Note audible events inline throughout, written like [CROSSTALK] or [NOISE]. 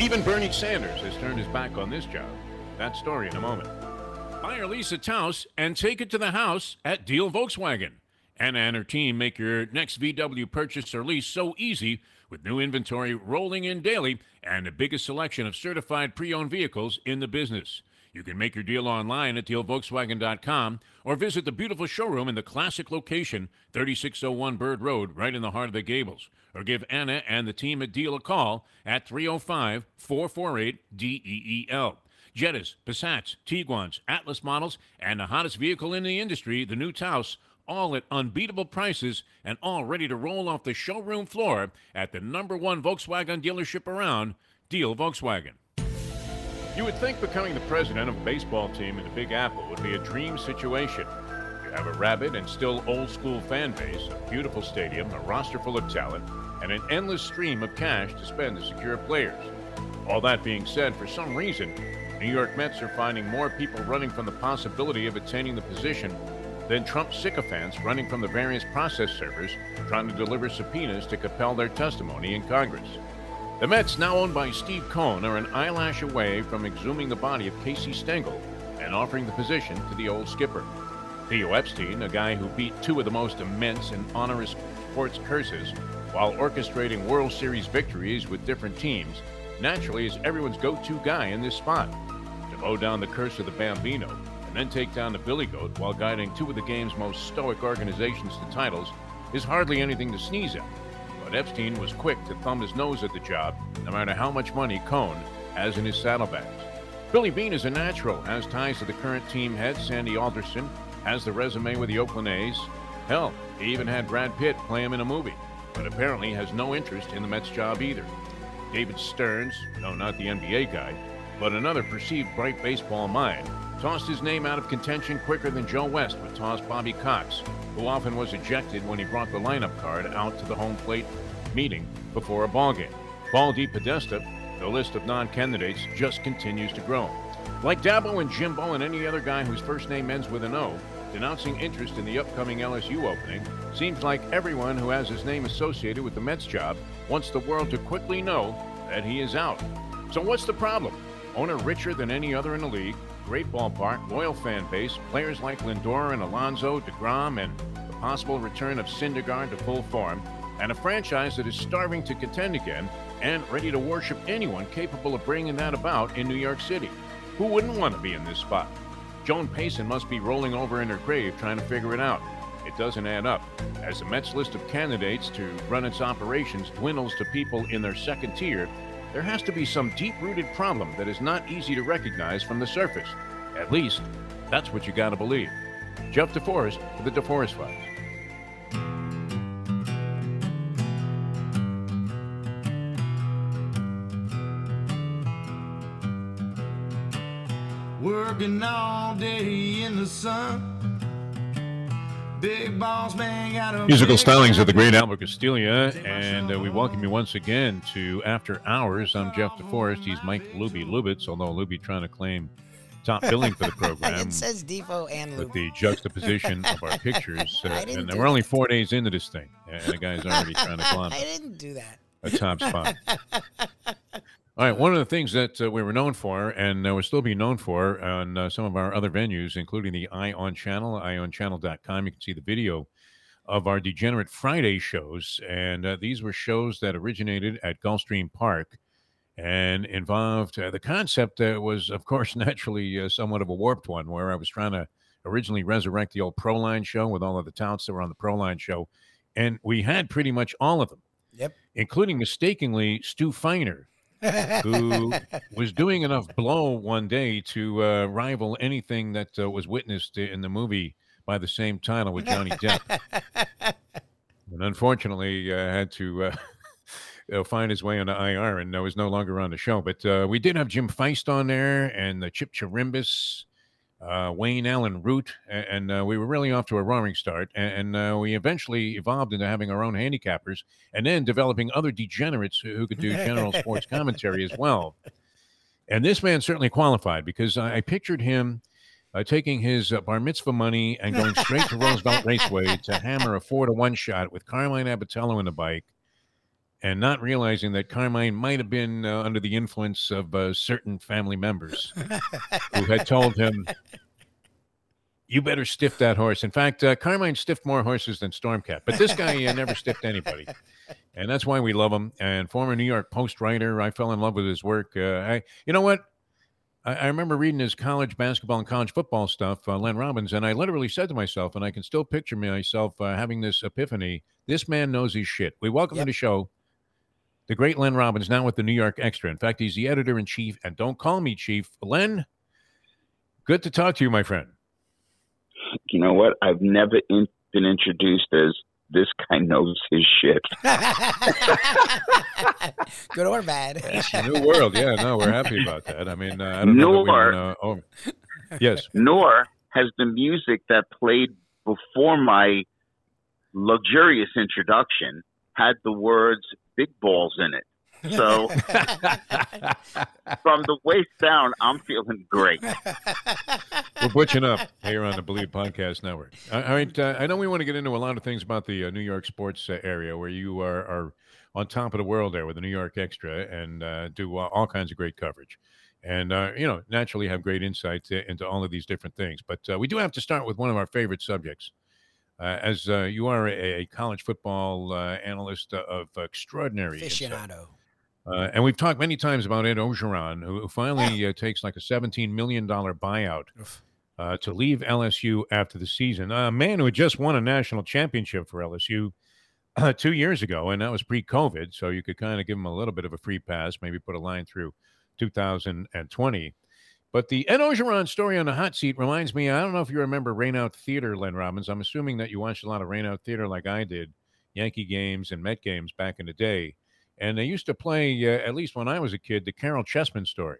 Even Bernie Sanders has turned his back on this job. That story in a moment. Buy or lease a Taos and take it to the house at Deal Volkswagen. Anna and her team make your next VW purchase or lease so easy with new inventory rolling in daily and the biggest selection of certified pre owned vehicles in the business. You can make your deal online at dealvolkswagen.com or visit the beautiful showroom in the classic location, 3601 Bird Road, right in the heart of the Gables. Or give Anna and the team at Deal a call at 305 448 DEEL. Jettas, Passats, Tiguan's, Atlas models, and the hottest vehicle in the industry, the new Taos, all at unbeatable prices and all ready to roll off the showroom floor at the number one Volkswagen dealership around, Deal Volkswagen. You would think becoming the president of a baseball team in the Big Apple would be a dream situation. Have a rabid and still old school fan base, a beautiful stadium, a roster full of talent, and an endless stream of cash to spend to secure players. All that being said, for some reason, New York Mets are finding more people running from the possibility of attaining the position than Trump sycophants running from the various process servers trying to deliver subpoenas to compel their testimony in Congress. The Mets, now owned by Steve Cohen, are an eyelash away from exhuming the body of Casey Stengel and offering the position to the old skipper. Theo Epstein, a guy who beat two of the most immense and onerous sports curses while orchestrating World Series victories with different teams, naturally is everyone's go to guy in this spot. To mow down the curse of the Bambino and then take down the Billy Goat while guiding two of the game's most stoic organizations to titles is hardly anything to sneeze at but Epstein was quick to thumb his nose at the job, no matter how much money Cohen has in his saddlebags. Billy Beane is a natural, has ties to the current team head, Sandy Alderson, has the resume with the Oakland A's. Hell, he even had Brad Pitt play him in a movie, but apparently has no interest in the Mets job either. David Stearns, no, not the NBA guy, but another perceived bright baseball mind, tossed his name out of contention quicker than Joe West would toss Bobby Cox, who often was ejected when he brought the lineup card out to the home plate meeting before a ballgame. Paul DePodesta, the list of non-candidates just continues to grow. Like Dabo and Jimbo and any other guy whose first name ends with an O, denouncing interest in the upcoming LSU opening, seems like everyone who has his name associated with the Mets job wants the world to quickly know that he is out. So what's the problem? Owner richer than any other in the league, great ballpark, loyal fan base, players like Lindor and Alonso, DeGrom, and the possible return of Syndergaard to full form, and a franchise that is starving to contend again and ready to worship anyone capable of bringing that about in New York City. Who wouldn't want to be in this spot? Joan Payson must be rolling over in her grave trying to figure it out. It doesn't add up. As the Mets list of candidates to run its operations dwindles to people in their second tier, there has to be some deep rooted problem that is not easy to recognize from the surface. At least, that's what you gotta believe. Jeff DeForest for the DeForest Files. Sun. Big boss man got a Musical stylings of the great Albert Castiglia, and uh, we welcome you once again to After Hours. I'm Jeff DeForest. He's Mike Luby Lubitz, although Luby trying to claim top billing for the [LAUGHS] program. it says Defo and with the juxtaposition of our [LAUGHS] pictures. Uh, and we're only four days into this thing, and the guy's already trying to [LAUGHS] climb I didn't do that. a top spot. All right, one of the things that uh, we were known for, and uh, we'll still being known for on uh, some of our other venues, including the Ion Channel, ionchannel.com. You can see the video of our Degenerate Friday shows. And uh, these were shows that originated at Gulfstream Park and involved uh, the concept was, of course, [LAUGHS] naturally uh, somewhat of a warped one, where I was trying to originally resurrect the old Proline show with all of the touts that were on the Proline show. And we had pretty much all of them, Yep. including mistakenly Stu Feiner, who [LAUGHS] was doing enough blow one day to uh, rival anything that uh, was witnessed in the movie by the same title with Johnny Depp. [LAUGHS] and unfortunately, uh, had to uh, [LAUGHS] find his way on the IR and uh, was no longer on the show. But uh, we did have Jim Feist on there and the Chip Chirimbes, uh, Wayne Allyn Root, and, and uh, we were really off to a roaring start. And, and uh, we eventually evolved into having our own handicappers and then developing other degenerates who, who could do general sports commentary as [LAUGHS] well. And this man certainly qualified because I, I pictured him uh, taking his uh, bar mitzvah money and going straight to Roosevelt Raceway to hammer a four to one shot with Carmine Abbatiello in the bike, and not realizing that Carmine might have been uh, under the influence of uh, certain family members [LAUGHS] who had told him, "You better stiff that horse." In fact, uh, Carmine stiffed more horses than Stormcat, but this guy uh, never stiffed anybody. And that's why we love him. And former New York Post writer, I fell in love with his work. I, you know what? I, I remember reading his college basketball and college football stuff, uh, Len Robbins, and I literally said to myself, and I can still picture myself uh, having this epiphany: this man knows his shit. We welcome yep. to the show the great Len Robbins, now with the New York Extra. In fact, he's the editor in chief. And don't call me chief, Len. Good to talk to you, my friend. You know what? I've never in- been introduced as this guy knows his shit. [LAUGHS] Good or bad. [LAUGHS] It's a new world. Yeah, no, we're happy about that. I mean, uh, I don't nor, know. Uh, oh, yes. Nor has the music that played before my luxurious introduction had the words big balls in it. So [LAUGHS] from the waist down, I'm feeling great. We're butching up here on the Believe Podcast Network. All right, uh, I know we want to get into a lot of things about the uh, New York sports uh, area where you are, are on top of the world there with the New York Extra and uh, do all kinds of great coverage. And, uh, you know, naturally have great insight into all of these different things. But uh, we do have to start with one of our favorite subjects. As you are a, a college football analyst of extraordinary aficionado. Uh, and we've talked many times about Ed Orgeron, who finally uh, takes like a $17 million buyout uh, to leave LSU after the season. A man who had just won a national championship for LSU uh, two years ago, and that was pre COVID. So you could kind of give him a little bit of a free pass, maybe put a line through 2020. But the Ed Orgeron story on the hot seat reminds me I don't know if you remember Rain Out Theater, Len Robbins. I'm assuming that you watched a lot of Rain Out Theater like I did, Yankee games and Met games back in the day. And they used to play, uh, at least when I was a kid, the Caryl Chessman story.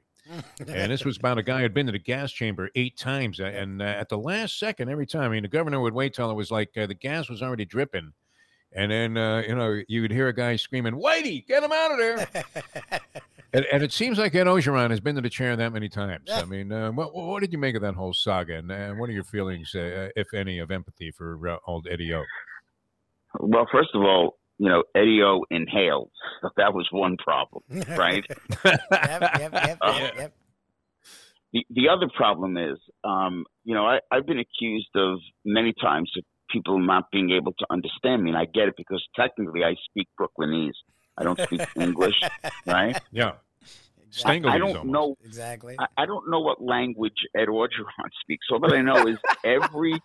and this was about a guy who had been to the gas chamber eight times. And uh, at the last second, every time, I mean, the governor would wait till it was like uh, the gas was already dripping. And then, uh, you know, you would hear a guy screaming, Whitey, get him out of there. [LAUGHS] and, and, it seems like Ed Orgeron has been to the chair that many times. I mean, uh, what, what did you make of that whole saga? And uh, what are your feelings, if any, of empathy for old Eddie O? Well, first of all, you know, Eddie O inhaled. [LAUGHS] That was one problem, right? [LAUGHS] yep, yep, yep, uh, yep, The, the other problem is, um, you know, I, I've been accused of many times of people not being able to understand me, and I get it because technically I speak Brooklynese. I don't speak [LAUGHS] English, right? Yeah. I, I, don't almost. know exactly. I, I, don't know what language Ed Orgeron [LAUGHS] speaks. All that I know is every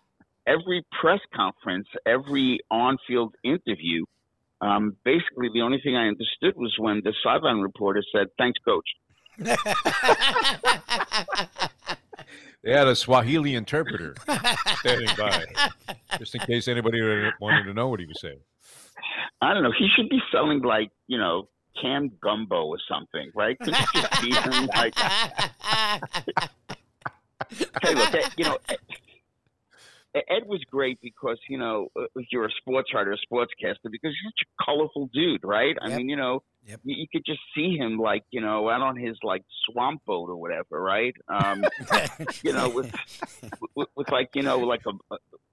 every press conference, every on-field interview, um, basically, the only thing I understood was when the sideline reporter said, "Thanks, coach." [LAUGHS] they had a Swahili interpreter standing by, just in case anybody wanted to know what he was saying. I don't know. He should be selling like you know canned gumbo or something, right? Could you just see him like? hey, look, you know, Ed was great because you know uh, you're a sports writer, a sportscaster, because you're such a colorful dude, right? Yep. I mean, you know, yep. you, you, could just see him like you know out on his like swamp boat or whatever, right? Um, [LAUGHS] you know, with, with, with like you know like a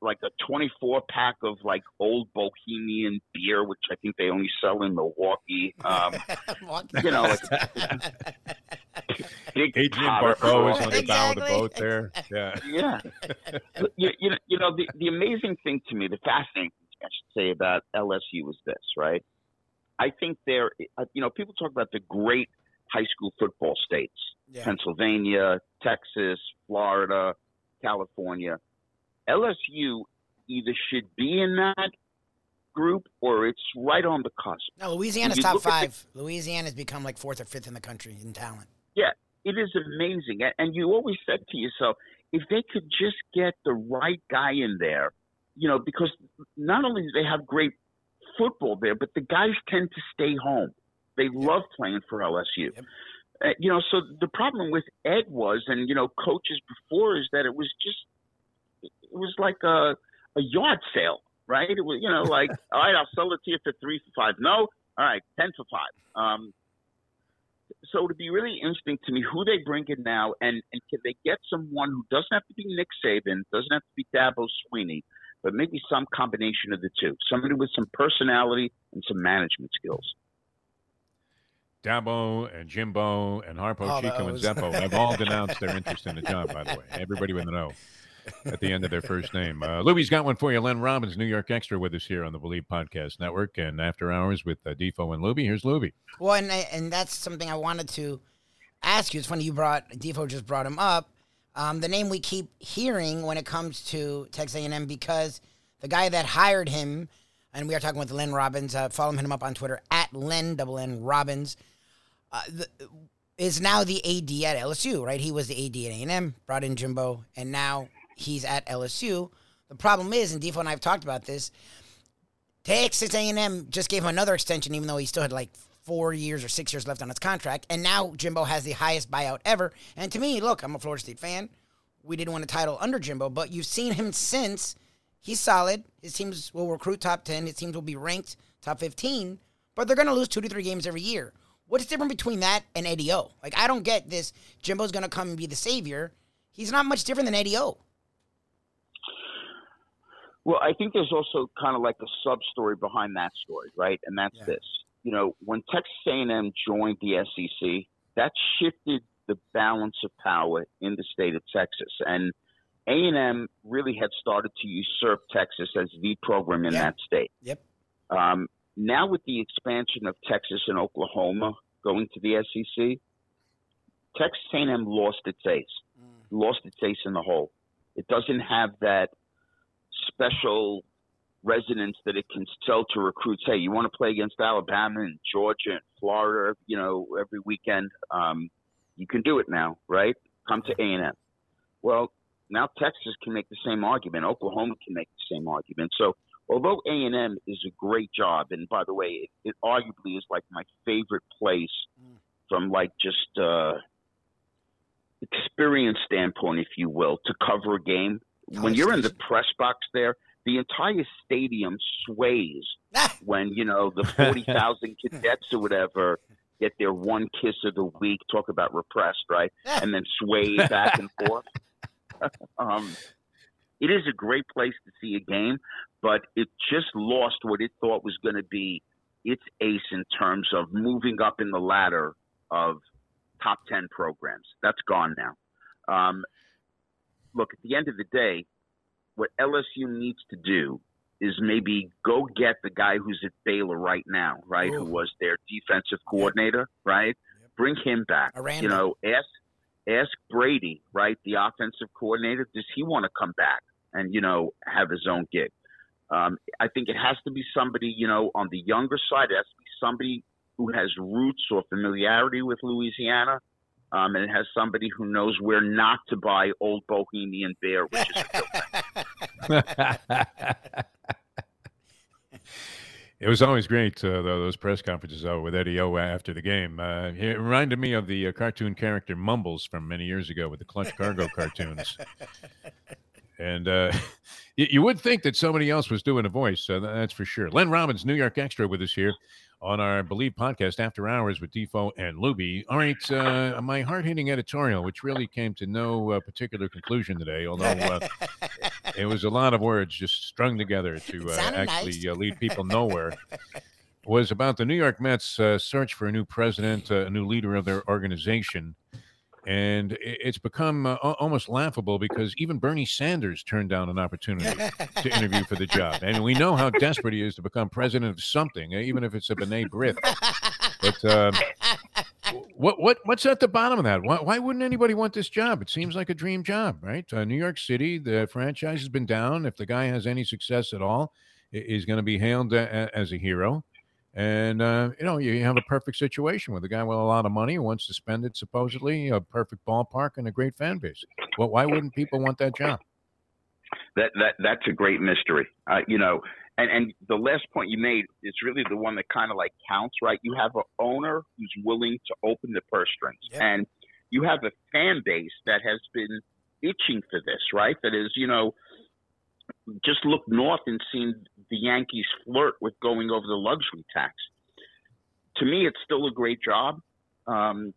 like a 24 pack of like old Bohemian beer, which I think they only sell in Milwaukee. Um, [LAUGHS] you know, like, [LAUGHS] big Adrienne Barbeau is on the bow of the boat there. Yeah, yeah. you, you, know, you know the the amazing thing to me, the fascinating thing I should say about LSU is this, right? I think there, uh, you know, people talk about the great high school football states: yeah. Pennsylvania, Texas, Florida, California LSU either should be in that group or it's right on the cusp. No, Louisiana's top five. The, Louisiana's become like fourth or fifth in the country in talent. Yeah, it is amazing. And you always said to yourself, if they could just get the right guy in there, you know, because not only do they have great football there, but the guys tend to stay home. They love playing for LSU. Yep. Uh, you know, so the problem with Ed was, and you know, coaches before is that it was just, it was like a a yard sale, right? It was, you know, like, [LAUGHS] all right, I'll sell it to you for three for five. No, all right, ten for five. Um, so it'd be really interesting to me who they bring in now, and and can they get someone who doesn't have to be Nick Saban, doesn't have to be Dabo Swinney, but maybe some combination of the two, somebody with some personality and some management skills. Dabo and Jimbo and Harpo Chico and Zeppo [LAUGHS] have all denounced their interest in the job, by the way. Everybody with the know at the end of their first name. Uh, Louie's got one for you. Len Robbins, New York Extra, with us here on the Believe Podcast Network and After Hours with uh, Defo and Lubie. Here's Lubie. Well, and, and that's something I wanted to ask you. It's funny you brought, Defo just brought him up. Um, the name we keep hearing when it comes to Texas A&M because the guy that hired him, and we are talking with Len Robbins, uh, follow him up on Twitter, at Len, double N Robbins, uh, the, is now the AD at LSU, right? He was the AD at A&M, brought in Jimbo, and now he's at LSU. The problem is, and Defo and I have talked about this, Texas A&M just gave him another extension, even though he still had like four years or six years left on his contract. And now Jimbo has the highest buyout ever. And to me, look, I'm a Florida State fan. We didn't win a title under Jimbo, but you've seen him since. He's solid. His teams will recruit top 10. His teams will be ranked top 15, but they're going to lose two to three games every year. What's different between that and Eddie O? Like, I don't get this. Jimbo's going to come and be the savior. He's not much different than Eddie O. Well, I think there's also kind of like a sub story behind that story, right? And that's yeah. this. You know, when Texas A&M joined the SEC, that shifted the balance of power in the state of Texas, and A&M really had started to usurp Texas as the program in that state. Yep. Um, now with the expansion of Texas and Oklahoma going to the SEC, Texas A&M lost its ace, mm. lost its ace in the hole. It doesn't have that special resonance that it can sell to recruits. Hey, you want to play against Alabama and Georgia and Florida, you know, every weekend. Um, you can do it now, right? Come to A and M. Well, now Texas can make the same argument. Oklahoma can make the same argument. So, although A and M is a great job, and by the way, it, it arguably is like my favorite place from like just uh, experience standpoint, if you will, to cover a game when you're in the press box there, the entire stadium sways [LAUGHS] when you know the [LAUGHS] forty thousand cadets or whatever get their one kiss of the week. Talk about repressed, right? And then sway back and [LAUGHS] forth. um, it is a great place to see a game, but it just lost what it thought was going to be its ace in terms of moving up in the ladder of top ten programs. That's gone now. Um, look, at the end of the day, what LSU needs to do is maybe go get the guy who's at Baylor right now, right, Ooh. who was their defensive coordinator, right? Yep. Bring him back. Aranda. You know, ask ask Brady, right, the offensive coordinator, does he want to come back and you know have his own gig? Um, I think it has to be somebody, you know, on the younger side. It has to be somebody who has roots or familiarity with Louisiana um, and it has somebody who knows where not to buy Old Bohemian Beer, which is. [LAUGHS] It was always great, uh, though, those press conferences with Eddie O after the game. Uh, it reminded me of the uh, cartoon character Mumbles from many years ago with the Clutch Cargo cartoons. And uh, [LAUGHS] you, you, would think that somebody else was doing a voice, that's for sure. Len Robbins, New York Extra, with us here on our Believe podcast after hours with Defo and Luby. All right, uh, my hard hitting editorial, which really came to no uh, particular conclusion today, although uh, it was a lot of words just strung together to uh, actually nice. Uh, lead people nowhere, was about the New York Mets' uh, search for a new president, a new leader of their organization and it's become uh, almost laughable because even Bernie Sanders turned down an opportunity to interview for the job, and we know how desperate he is to become president of something, even if it's a B'nai B'rith. But uh, what what what's at the bottom of that? Why, why wouldn't anybody want this job? It seems like a dream job, right? Uh, New York City, the franchise has been down. If the guy has any success at all, he's going to be hailed as a hero. And uh, you know, you have a perfect situation with a guy with a lot of money who wants to spend it supposedly a perfect ballpark and a great fan base. Well, why wouldn't people want that job? That that that's a great mystery. Uh, you know, and and the last point you made is really the one that kind of like counts, right? You have an owner who's willing to open the purse strings, Yep. and you have a fan base that has been itching for this, right? That is, you know, just look north and seen the Yankees flirt with going over the luxury tax. To me, it's still a great job. Um,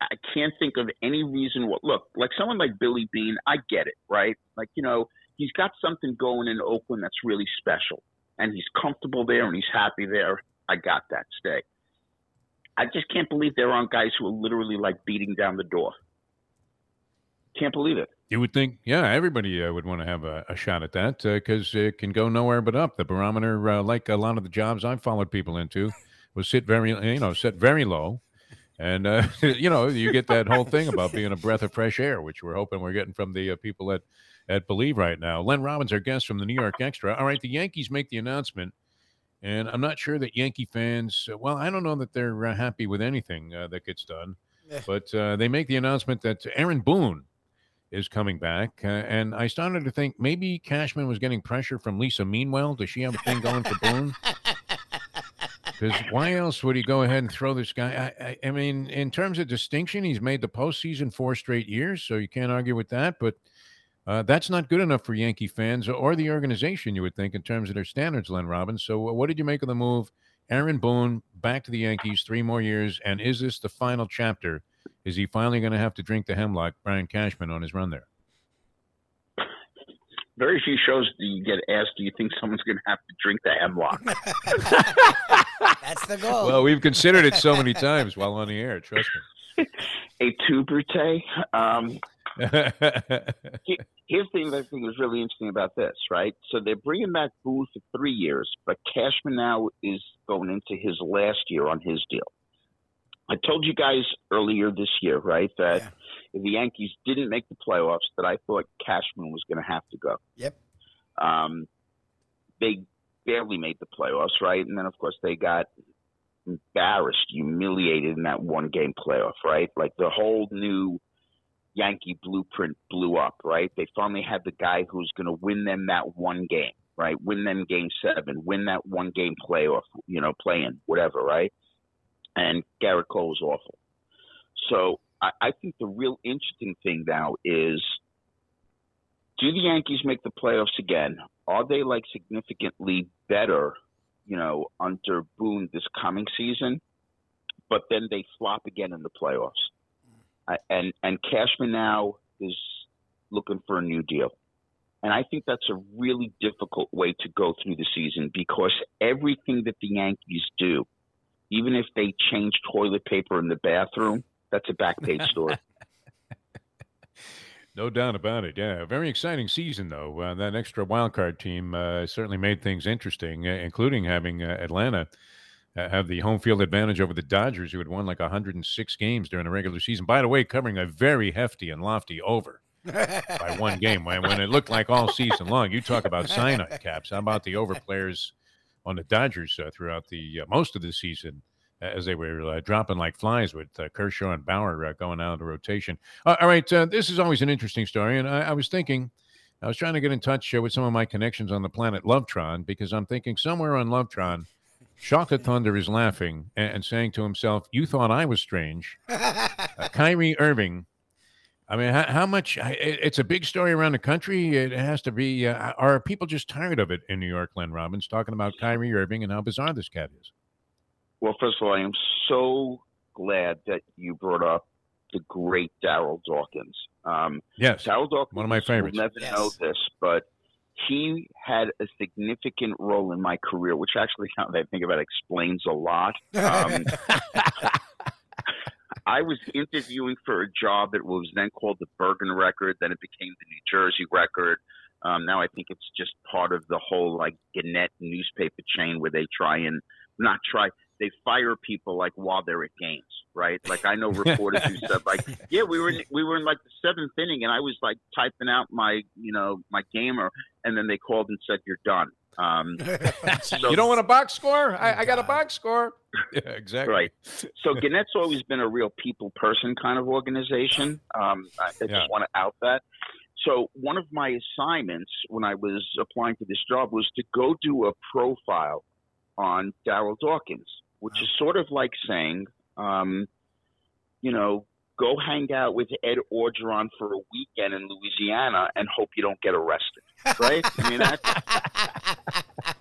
I can't think of any reason. What look like someone like Billy Beane, I get it, right? Like you know, he's got something going in Oakland that's really special, and he's comfortable there and he's happy there. I got that. Stay. I just can't believe there aren't guys who are literally like beating down the door. Can't believe it. You would think, yeah, everybody uh, would want to have a, a shot at that because it can go nowhere but up. The barometer, uh, like a lot of the jobs I've followed people into, was sit very, you know, set very low, and uh, [LAUGHS] you know, you get that whole thing about being a breath of fresh air, which we're hoping we're getting from the uh, people at at Believe right now. Len Robbins, our guest from the New York Extra. All right, the Yankees make the announcement, and I'm not sure that Yankee fans. Well, I don't know that they're uh, happy with anything uh, that gets done, Yeah. but uh, they make the announcement that Aaron Boone is coming back, uh, and I started to think maybe Cashman was getting pressure from Lisa Meanwell. Does she have a thing going for Boone? Because why else would he go ahead and throw this guy? I, I, I mean, in terms of distinction, he's made the postseason four straight years, so you can't argue with that. But uh, that's not good enough for Yankee fans or the organization, you would think, in terms of their standards, Len Robbins. So, what did you make of the move? Aaron Boone back to the Yankees, three more years, and is this the final chapter? Is he finally going to have to drink the hemlock, Brian Cashman, on his run there? Very few shows do you get asked, "Do you think someone's going to have to drink the hemlock?" [LAUGHS] [LAUGHS] That's the goal. Well, we've considered it so many times while on the air. Trust me. A tuberté. Um, [LAUGHS] me. here's the other thing that's really interesting about this, right? So they're bringing back Boone for three years, but Cashman now is going into his last year on his deal. I told you guys earlier this year, right, that Yeah. if the Yankees didn't make the playoffs, that I thought Cashman was going to have to go. Yep. Um, they barely made the playoffs, right? And then, of course, they got embarrassed, humiliated in that one game playoff, right? Like the whole new Yankee blueprint blew up, right? They finally had the guy who's going to win them that one game, right? Win them game seven, win that one game playoff, you know, playing, whatever, right? And Gerrit Cole is awful. So I, I think the real interesting thing now is do the Yankees make the playoffs again? Are they like significantly better, you know, under Boone this coming season? But then they flop again in the playoffs. And and Cashman now is looking for a new deal. And I think that's a really difficult way to go through the season because everything that the Yankees do, even if they change toilet paper in the bathroom, that's a back page story. [LAUGHS] No doubt about it. Yeah, very exciting season though. Uh, that extra wild card team uh, certainly made things interesting, uh, including having uh, Atlanta uh, have the home field advantage over the Dodgers, who had won like 106 games during the regular season. By the way, covering a very hefty and lofty over by one [LAUGHS] game when, when it looked like all season long. You talk about sign up caps. How about the over players on the Dodgers uh, throughout the uh, most of the season? As they were uh, dropping like flies with uh, Kershaw and Bauer uh, going out of the rotation. Uh, all right, uh, this is always an interesting story, and I, I was thinking, I was trying to get in touch uh, with some of my connections on the planet Lovetron because I'm thinking somewhere on Lovetron, Chocolate Thunder is laughing and, and saying to himself, "You thought I was strange." [LAUGHS] Kyrie Irving. I mean, how, how much? It- It's a big story around the country. It has to be. Uh, are people just tired of it in New York? Len Robbins talking about Kyrie Irving and how bizarre this cat is. Well, first of all, I am so glad that you brought up the great Daryl Dawkins. Um, Yes, Daryl Dawkins One of my favorites. will never Yes. know this, but he had a significant role in my career, which actually, now that I think about it, explains a lot. Um, [LAUGHS] I was interviewing for a job that was then called the Bergen Record, then it became the New Jersey Record. Um, now I think it's just part of the whole like Gannett newspaper chain where they try and not try, they fire people like while they're at games, right? Like I know [LAUGHS] reporters who said like, yeah, we were in, we were in like the seventh inning, and I was like typing out my you know my gamer, and then they called and said you're done. Um, [LAUGHS] so- you don't want a box score? I, I got a box score. [LAUGHS] Yeah, exactly. Right. So Gannett's always been a real people person kind of organization. Um, I, I Yeah. just want to out that. So one of my assignments when I was applying for this job was to go do a profile on Daryl Dawkins, which is sort of like saying, um, you know, go hang out with Ed Orgeron for a weekend in Louisiana and hope you don't get arrested, right? I mean, that's, [LAUGHS]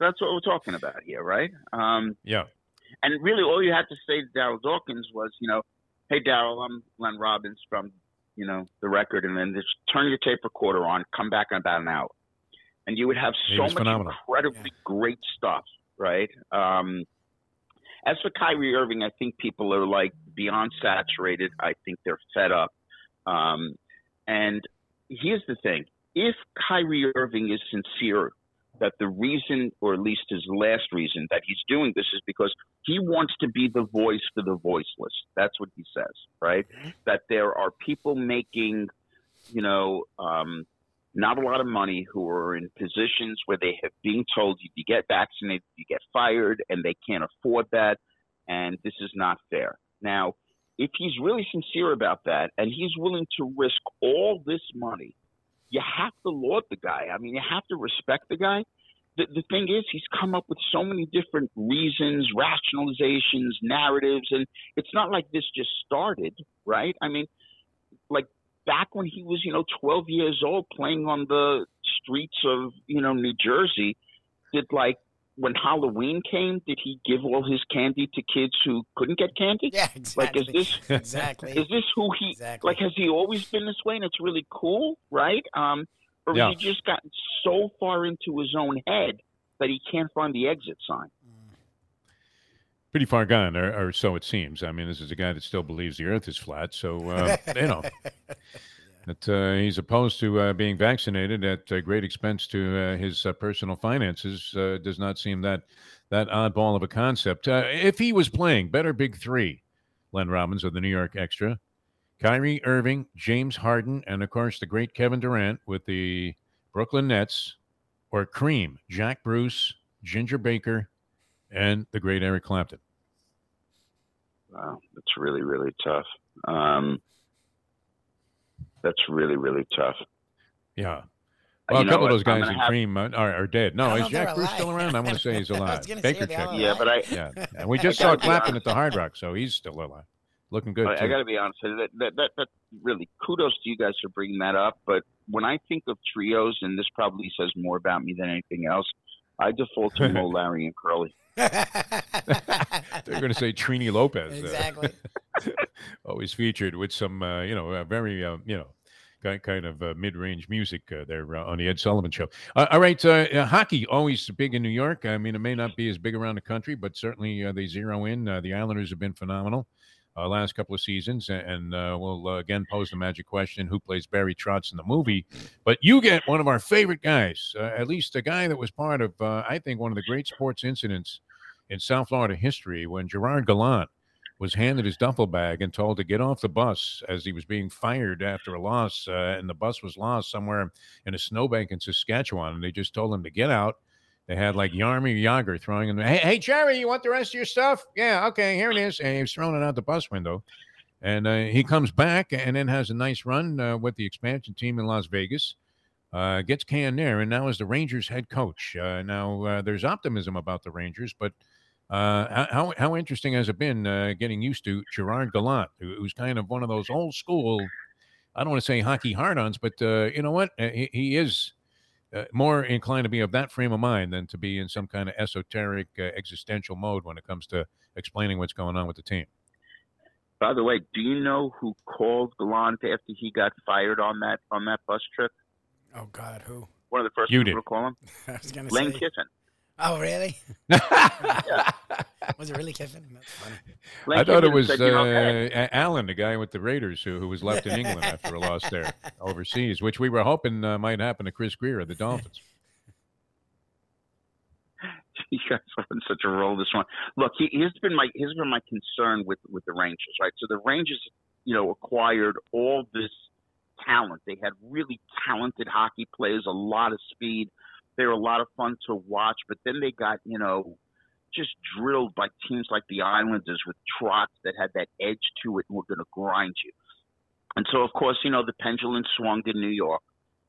that's what we're talking about here, right? Um, yeah. And really, all you had to say to Daryl Dawkins was, you know, hey, Daryl, I'm Len Robbins from, you know, the record, and then just turn your tape recorder on, come back in about an hour. And you would have so much phenomenal. incredibly yeah. great stuff, right? Um, as for Kyrie Irving, I think people are like beyond saturated. I think they're fed up. Um, and here's the thing if Kyrie Irving is sincere that the reason, or at least his last reason, that he's doing this is because he wants to be the voice for the voiceless. That's what he says, right? Mm-hmm. That there are people making, you know, um, not a lot of money who are in positions where they have been told if you get vaccinated, you get fired, and they can't afford that, and this is not fair. Now, if he's really sincere about that and he's willing to risk all this money you have to laud the guy. I mean, you have to respect the guy. The, the thing is, he's come up with so many different reasons, rationalizations, narratives, and it's not like this just started, right? I mean, like back when he was, you know, 12 years old playing on the streets of, you know, New Jersey, did like when Halloween came, did he give all his candy to kids who couldn't get candy? Yeah, exactly. Like, is this [LAUGHS] exactly? Is this who he? Exactly. Like, has he always been this way, and it's really cool, right? Um, or yeah. has he just gotten so far into his own head that he can't find the exit sign? Pretty far gone, or, or so it seems. I mean, this is a guy that still believes the Earth is flat, so uh, [LAUGHS] you know that uh, he's opposed to uh, being vaccinated at uh, great expense to uh, his uh, personal finances uh, does not seem that that oddball of a concept. if he was playing better big three, Len Robbins of the New York Extra, Kyrie Irving, James Harden, and of course the great Kevin Durant with the Brooklyn Nets, or Cream, Jack Bruce, Ginger Baker, and the great Eric Clapton. Wow, that's really really tough. Um, that's really really tough. Yeah. Well, you a couple of those guys in have... cream are, are, dead. No, is Jack Bruce still around? I want to [LAUGHS] say he's alive. Baker check. Yeah, but I yeah, and we just [LAUGHS] saw Clapton at the Hard Rock, so he's still alive, looking good. I, I got to be honest, that, that that that really kudos to you guys for bringing that up. But when I think of trios, and this probably says more about me than anything else, I default to Moe, Larry, and Curly. They're going to say Trini Lopez. Exactly. Uh, [LAUGHS] always featured with some, uh, you know, very, uh, you know, kind of uh, mid-range music uh, there uh, on the Ed Sullivan Show. Uh, all right, uh, hockey always big in New York. I mean, it may not be as big around the country, but certainly uh, they zero in. the Islanders have been phenomenal Uh, last couple of seasons, and uh, we'll uh, again pose the magic question: Who plays Barry Trotz in the movie? But you get one of our favorite guys, at least a guy that was part of, I think, one of the great sports incidents in South Florida history when Gerard Gallant was handed his duffel bag and told to get off the bus as he was being fired after a loss, uh, and the bus was lost somewhere in a snowbank in Saskatchewan. And they just told him to get out. They had like Yarmy Jagr throwing him. Hey, hey, Jerry, you want the rest of your stuff? Yeah, okay, here it is. And he was throwing it out the bus window. And uh, he comes back and then has a nice run uh, with the expansion team in Las Vegas. Uh, gets canned there, and now is the Rangers head coach. Uh, now uh, there's optimism about the Rangers, but uh, how how interesting has it been getting used to Gerard Gallant, who's kind of one of those old school, I don't want to say hockey hard-ons, but you know what? He, he is uh, more inclined to be of that frame of mind than to be in some kind of esoteric uh, existential mode when it comes to explaining what's going on with the team. By the way, do you know who called Gallant after he got fired on that on that bus trip? Oh God, who? One of the first you people did. to call him. [LAUGHS] I was gonna Lane say. Kiffin. Oh, really? [LAUGHS] Was it really Kiffin? That's funny. I thought it was uh, Allen, the guy with the Raiders, who, who was left in England after a loss there [LAUGHS] overseas, which we were hoping uh, might happen to Chris Grier of the Dolphins. [LAUGHS] you guys are on such a roll this one. Look, he, here's been my here's been my concern with with the Rangers, right? So the Rangers, you know, acquired all this talent. They had really talented hockey players, a lot of speed they were a lot of fun to watch, but then they got, you know, just drilled by teams like the Islanders with Trotz that had that edge to it and were going to grind you. and so of course, you know, the pendulum swung in New York,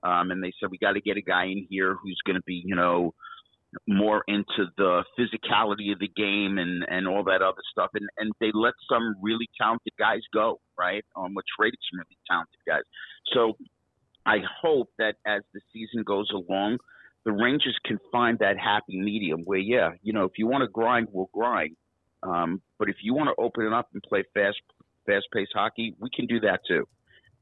um, and they said we got to get a guy in here who's going to be, you know, more into the physicality of the game and and all that other stuff. And and they let some really talented guys go, right? Um, which traded some really talented guys. So I hope that as the season goes along, the Rangers can find that happy medium where, yeah, you know, if you want to grind, we'll grind. Um, but if you want to open it up and play fast, fast-paced hockey, we can do that too.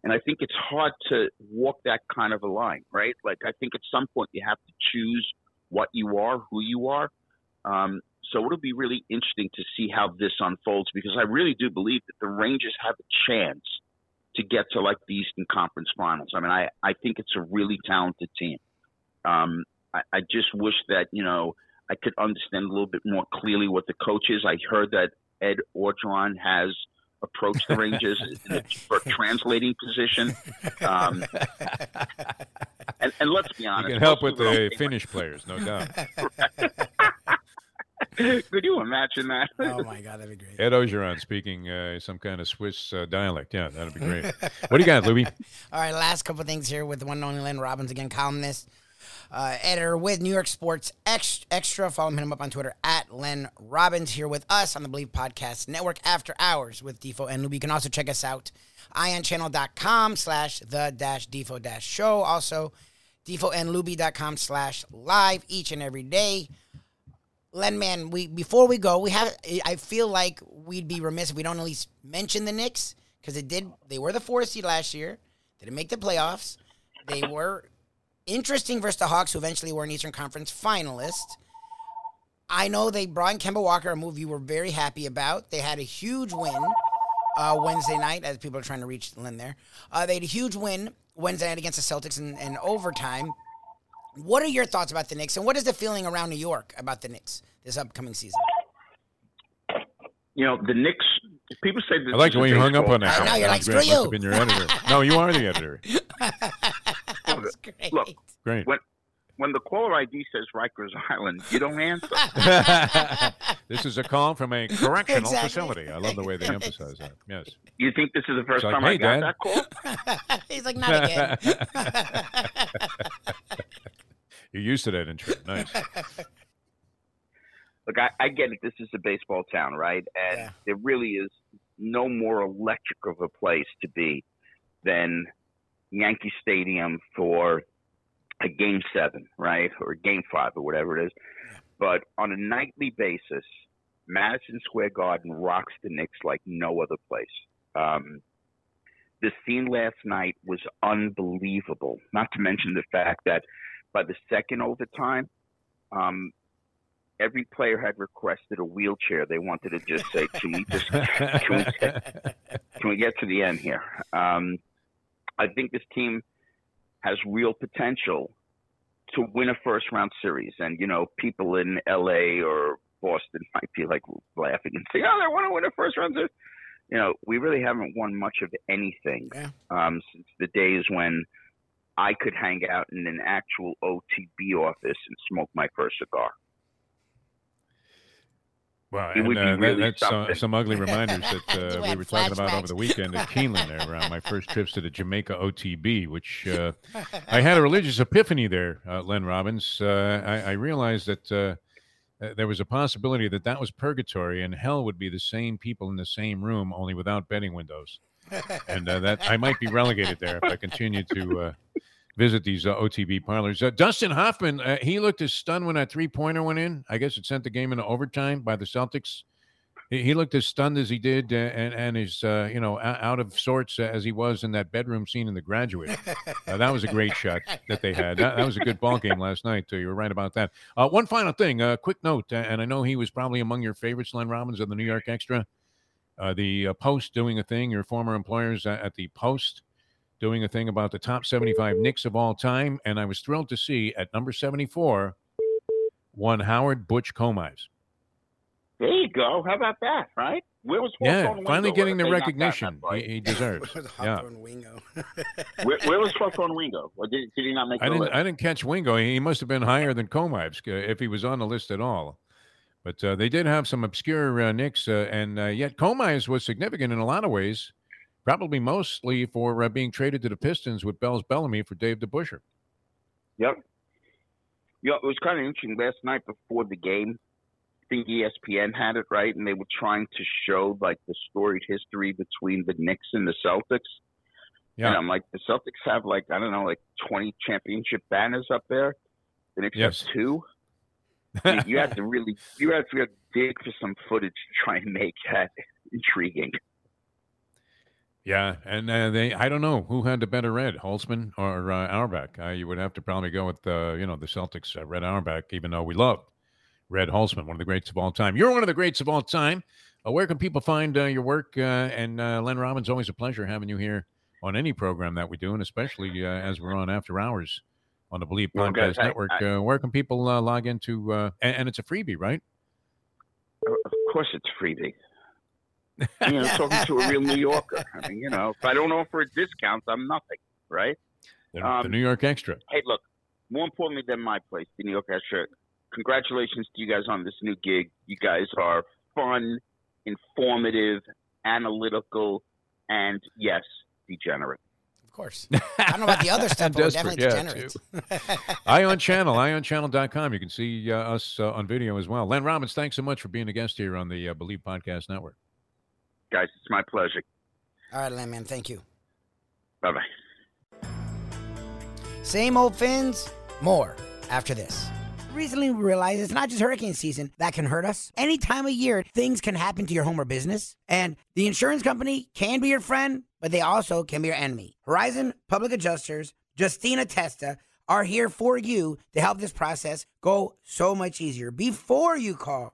And I think it's hard to walk that kind of a line, right? Like I think at some point you have to choose what you are, who you are. Um, so it'll be really interesting to see how this unfolds because I really do believe that the Rangers have a chance to get to like the Eastern Conference Finals. I mean, I, I think it's a really talented team. Um, I, I just wish that, you know, I could understand a little bit more clearly what the coach is. I heard that Ed Orgeron has approached the Rangers [LAUGHS] for a translating position. Um, [LAUGHS] and, and, let's be honest. You can help with the Finnish players, no doubt. [LAUGHS] Could you imagine that? Oh my God, that'd be great. Ed Orgeron speaking uh, some kind of Swiss uh, dialect. Yeah, that'd be great. what do you got, Luby? All right, last couple things here with the one and only Len Robbins again, columnist, uh, editor with New York Sports Extra. Follow him up on Twitter at Len Robbins. Here with us on the Believe Podcast Network after hours with Defo and Luby. You can also check us out ionchannel.com slash the dash defo dash show. Also, defoandluby.com slash live each and every day. Len, man, we before we go, we have. I feel like we'd be remiss if we don't at least mention the Knicks because it did. They were the fourth seed last year. Didn't make the playoffs. They were interesting versus the Hawks, who eventually were an Eastern Conference finalist. I know they brought in Kemba Walker, a move you were very happy about. They had a huge win uh, Wednesday night, as people are trying to reach Len there. Uh, they had a huge win Wednesday night against the Celtics in, in overtime. What are your thoughts about the Knicks, and what is the feeling around New York about the Knicks this upcoming season? You know, the Knicks. People say I like the way you hung up on that. I know you're like screw you. Have been your editor. no, you are the editor. [LAUGHS] That's great. Look, Great. when when the caller ID says Rikers Island, you don't answer. [LAUGHS] this is a call from a correctional Exactly. facility. I love the way they [LAUGHS] emphasize that. Yes. you think this is the first like, time "Hey, I got Dad." that call? [LAUGHS] He's like, not again. You're used to that intro. Nice. Look, I, I get it. This is a baseball town, right? And Yeah. there really is no more electric of a place to be than Yankee Stadium for a game seven, right? Or a game five or whatever it is. But on a nightly basis, Madison Square Garden rocks the Knicks like no other place. Um, the scene last night was unbelievable. Not to mention the fact that by the second overtime, um, every player had requested a wheelchair. They wanted to just say, "Can we just can we get, can we get to the end here?" Um, I think this team has real potential to win a first round series, and you know, people in L.A. or Boston might be like laughing and saying, "Oh, they want to win a first round series." You know, we really haven't won much of anything Yeah. um, since the days when I could hang out in an actual OTB office and smoke my first cigar. Wow, It and uh, that- that's uh, some ugly reminders that [LAUGHS] uh, we were talking about over the weekend at Keeneland there around my first trips to the Jamaica OTB, which uh, [LAUGHS] I had a religious epiphany there, uh, Len Robbins. Uh, I, I realized that there was a possibility that that was purgatory and hell would be the same people in the same room, only without betting windows. And uh, that I might be relegated there if I continue to uh, visit these uh, OTB parlors. Uh, Dustin Hoffman, uh, he looked as stunned when that three pointer went in. I guess it sent the game into overtime by the Celtics. He, he looked as stunned as he did, uh, and and is uh, you know out of sorts uh, as he was in that bedroom scene in The Graduate. That was a great shot that they had. That, that was a good ball game last night. You were right about that. One final thing, uh, quick note, and I know he was probably among your favorites, Len Robbins of the New York Extra. The Post doing a thing, your former employers at the Post doing a thing about the top 75 Knicks of all time, and I was thrilled to see at number 74 one Howard Butch Komives. There you go. How about that, right? Where was Yeah, Hawthorne finally getting the They knocked that recognition he, he deserves. [LAUGHS] yeah. Hawthorne Wingo. [LAUGHS] where, where was Hawthorne Wingo? Or did, did he not make I the didn't. list? I didn't catch Wingo. He must have been higher than Komives uh, if he was on the list at all. But uh, they did have some obscure uh, Knicks, uh, and uh, yet Komives was significant in a lot of ways. Probably mostly for uh, being traded to the Pistons with Bell's Bellamy for Dave DeBusschere. Yep. Yeah, it was kind of interesting last night before the game. I think ESPN had it right, and they were trying to show like the storied history between the Knicks and the Celtics. Yeah. And I'm like, the Celtics have like I don't know, like 20 championship banners up there. The Knicks yes. have two. [LAUGHS] you have to really, you have to dig for some footage to try and make that [LAUGHS] intriguing. Yeah, and uh, they I don't know who had the better red, Holzman or uh, Auerbach. Uh, you would have to probably go with uh, you know the Celtics uh, red Auerbach, even though we love Red Holzman, one of the greats of all time. You're one of the greats of all time. Uh, where can people find uh, your work? Uh, and uh, Len Robbins, always a pleasure having you here on any program that we do, and especially uh, as we're on After Hours on the well, Podcast guys, Network. I, I, where can people log into? And, and, it's a freebie, right? Of course, it's freebie you know, talking to a real New Yorker. I mean, you know, if I don't offer a discount, I'm nothing, right? The, um, the New York Extra. Hey, look, more importantly than my place, the New York Extra. Congratulations to you guys on this new gig. You guys are fun, informative, analytical, and yes, degenerate. Of course. I don't know about the other [LAUGHS] stuff, but definitely yeah, degenerate. Ion Channel, ionchannel.com. You can see uh, us uh, on video as well. Len Robbins, thanks so much for being a guest here on the uh, Bleav Podcast Network guys. It's my pleasure. All right, Landman. Thank you. Bye bye. Same old fins, more after this. Recently we realized it's not just hurricane season that can hurt us. Any time of year, things can happen to your home or business. And the insurance company can be your friend, but they also can be your enemy. Horizon Public Adjusters, Justina Testa, are here for you to help this process go so much easier. Before you call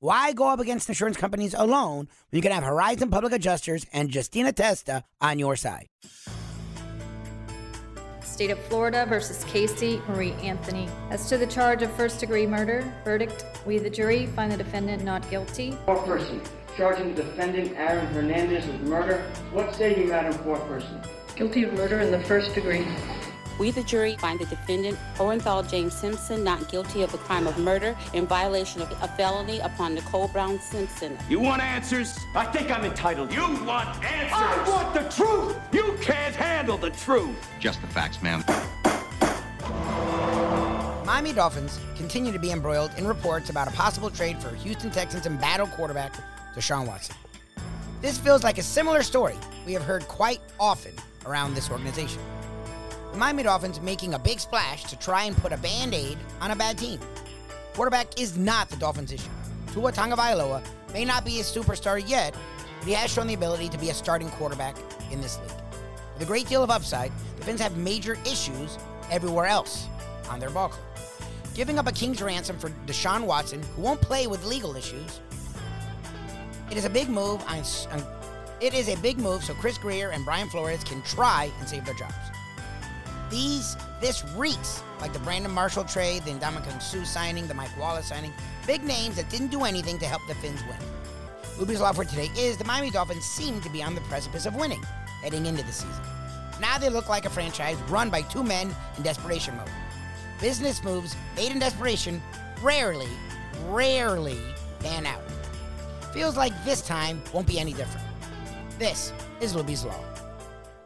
why go up against insurance companies alone when you can have Horizon Public Adjusters and Justina Testa on your side? State of Florida versus Casey Marie Anthony. As to the charge of first degree murder, verdict we, the jury, find the defendant not guilty. Foreperson, charging the defendant Aaron Hernandez with murder. What say you, Madam Foreperson? Guilty of murder in the first degree. We, the jury, find the defendant, Orenthal James Simpson, not guilty of the crime of murder in violation of a felony upon Nicole Brown Simpson. You want answers? I think I'm entitled. You want answers? I want the truth! You can't handle the truth! Just the facts, ma'am. Miami Dolphins continue to be embroiled in reports about a possible trade for Houston Texans embattled quarterback Deshaun Watson. This feels like a similar story we have heard quite often around this organization. The Miami Dolphins making a big splash to try and put a band aid on a bad team. Quarterback is not the Dolphins' issue. Tua Tagovailoa may not be a superstar yet, but he has shown the ability to be a starting quarterback in this league. With a great deal of upside, the Fins have major issues everywhere else on their ball club. Giving up a king's ransom for Deshaun Watson, who won't play with legal issues, it is a big move. On, on, it is a big move so Chris Grier and Brian Flores can try and save their jobs. These, this reeks like the Brandon Marshall trade, the Ndamukong Suh signing, the Mike Wallace signing. Big names that didn't do anything to help the Fins win. Luby's law for today is the Miami Dolphins seem to be on the precipice of winning heading into the season. Now they look like a franchise run by two men in desperation mode. Business moves made in desperation rarely, rarely pan out. Feels like this time won't be any different. This is Luby's Law.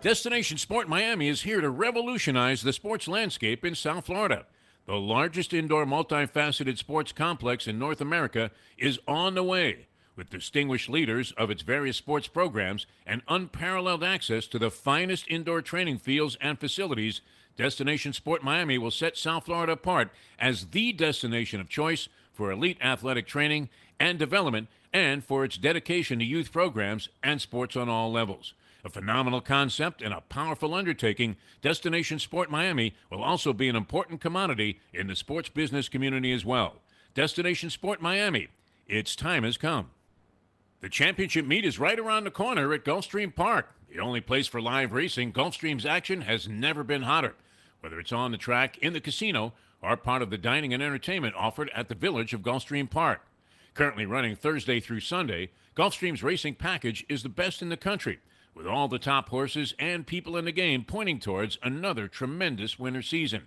Destination Sport Miami is here to revolutionize the sports landscape in South Florida. The largest indoor multifaceted sports complex in North America is on the way. With distinguished leaders of its various sports programs and unparalleled access to the finest indoor training fields and facilities, Destination Sport Miami will set South Florida apart as the destination of choice for elite athletic training and development and for its dedication to youth programs and sports on all levels. A phenomenal concept and a powerful undertaking, Destination Sport Miami will also be an important commodity in the sports business community as well. Destination Sport Miami, its time has come. The championship meet is right around the corner at Gulfstream Park. The only place for live racing, Gulfstream's action has never been hotter. whether it's on the track, in the casino, or part of the dining and entertainment offered at the Village of Gulfstream Park. Currently running Thursday through Sunday, Gulfstream's racing package is the best in the country, with all the top horses and people in the game pointing towards another tremendous winter season.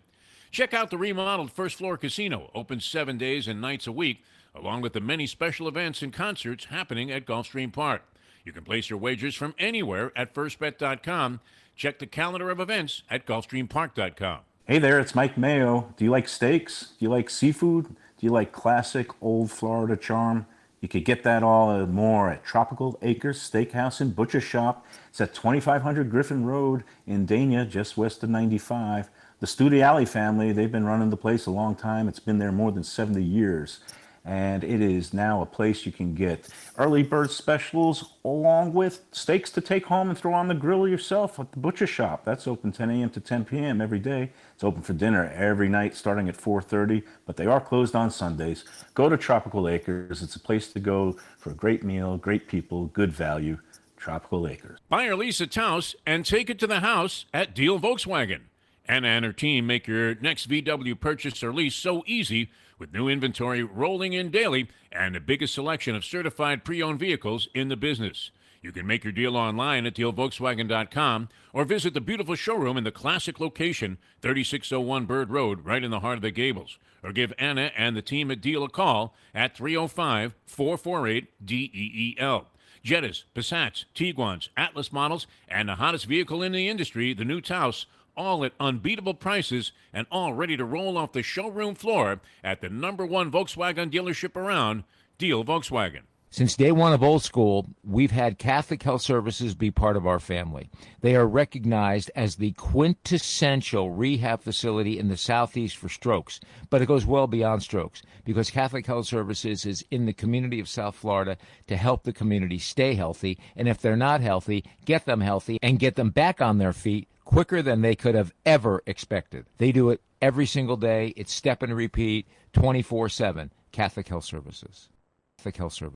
Check out the remodeled first floor casino, open seven days and nights a week, along with the many special events and concerts happening at Gulfstream Park. You can place your wagers from anywhere at firstbet.com. Check the calendar of events at gulfstreampark.com. Hey there, it's Mike Mayo. Do you like steaks? Do you like seafood? Do you like classic old Florida charm? You could get that all and more at Tropical Acres Steakhouse and Butcher Shop. It's at 2500 Griffin Road in Dania, just west of 95. The Studiale family, they've been running the place a long time. It's been there more than 70 years and it is now a place you can get early bird specials along with steaks to take home and throw on the grill yourself at the butcher shop. That's open 10 a.m. to 10 p.m. every day. It's open for dinner every night starting at 4:30, but they are closed on Sundays. Go to Tropical Acres. It's a place to go for a great meal, great people, good value. Tropical Acres. Buy or lease a Taos and take it to the house at Deal Volkswagen. Anna and her team make your next VW purchase or lease so easy with new inventory rolling in daily and the biggest selection of certified pre owned vehicles in the business. You can make your deal online at dealvolkswagen.com or visit the beautiful showroom in the classic location, 3601 Bird Road, right in the heart of the Gables. Or give Anna and the team at Deal a call at 305 448 DEEL. Jettas, Passats, Tiguans, Atlas models, and the hottest vehicle in the industry, the new Taos all at unbeatable prices and all ready to roll off the showroom floor at the number one Volkswagen dealership around, Deal Volkswagen. Since day one of Old School, we've had Catholic Health Services be part of our family. They are recognized as the quintessential rehab facility in the Southeast for strokes, but it goes well beyond strokes because Catholic Health Services is in the community of South Florida to help the community stay healthy. And if they're not healthy, get them healthy and get them back on their feet quicker than they could have ever expected. They do it every single day. It's step and repeat 24 7. Catholic Health Services. Catholic Health Service.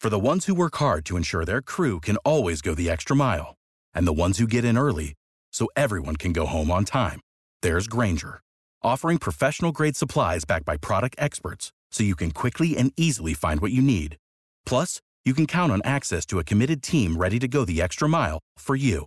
For the ones who work hard to ensure their crew can always go the extra mile, and the ones who get in early so everyone can go home on time, there's Grainger, offering professional grade supplies backed by product experts so you can quickly and easily find what you need. Plus, you can count on access to a committed team ready to go the extra mile for you.